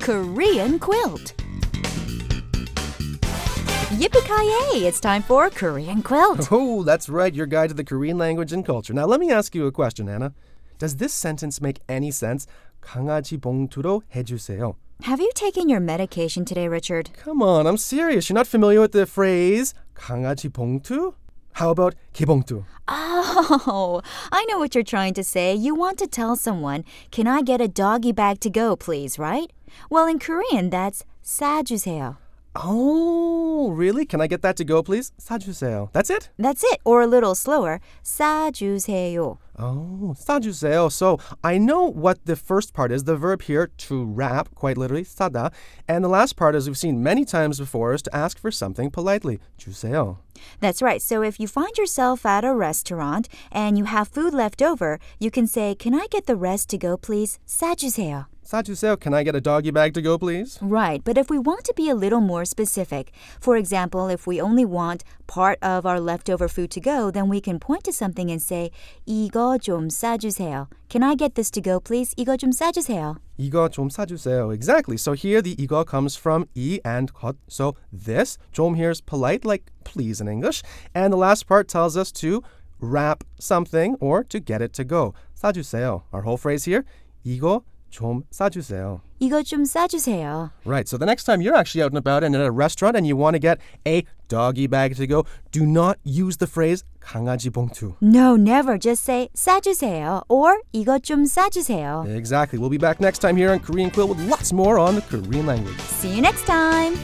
Korean quilt. Yippee-ki-yay! It's time for Korean quilt. Oh, that's right, your guide to the Korean language and culture. Now, let me ask you a question, Anna. Does this sentence make any sense? 강아지 봉투로 해주세요. Have you taken your medication today, Richard? Come on, I'm serious. You're not familiar with the phrase 강아지 봉투? How about 개봉투? Oh, I know what you're trying to say. You want to tell someone, "Can I get a doggy bag to go, please?" Right? Well, in Korean, that's 싸주세요. Oh, really? Can I get that to go, please? 싸주세요. That's it? That's it, or a little slower. 싸주세요. Oh, 싸주세요. So I know what the first part is, the verb here, to wrap, quite literally, sada. And the last part, as we've seen many times before, is to ask for something politely, 주세요. That's right. So if you find yourself at a restaurant and you have food left over, you can say, Can I get the rest to go, please? 싸주세요. Satuseo, can I get a doggy bag to go, please? Right, but if we want to be a little more specific, for example, if we only want part of our leftover food to go, then we can point to something and say, 이거 좀 싸주세요. Can I get this to go, please? 이거 좀 싸주세요. 이거 좀 싸주세요. Exactly. So here the 이거 comes from 이 and 것. So this, 좀 here is polite, like please in English. And the last part tells us to wrap something or to get it to go. 싸주세요. Our whole phrase here, 이거 좀 싸주세요. 이거 좀 싸주세요. Right. So the next time you're actually out and about and at a restaurant and you want to get a doggy bag to go, do not use the phrase 강아지 봉투. No, never. Just say 싸주세요 or 이거 좀 싸주세요. Exactly. We'll be back next time here on Korean Quill with lots more on the Korean language. See you next time.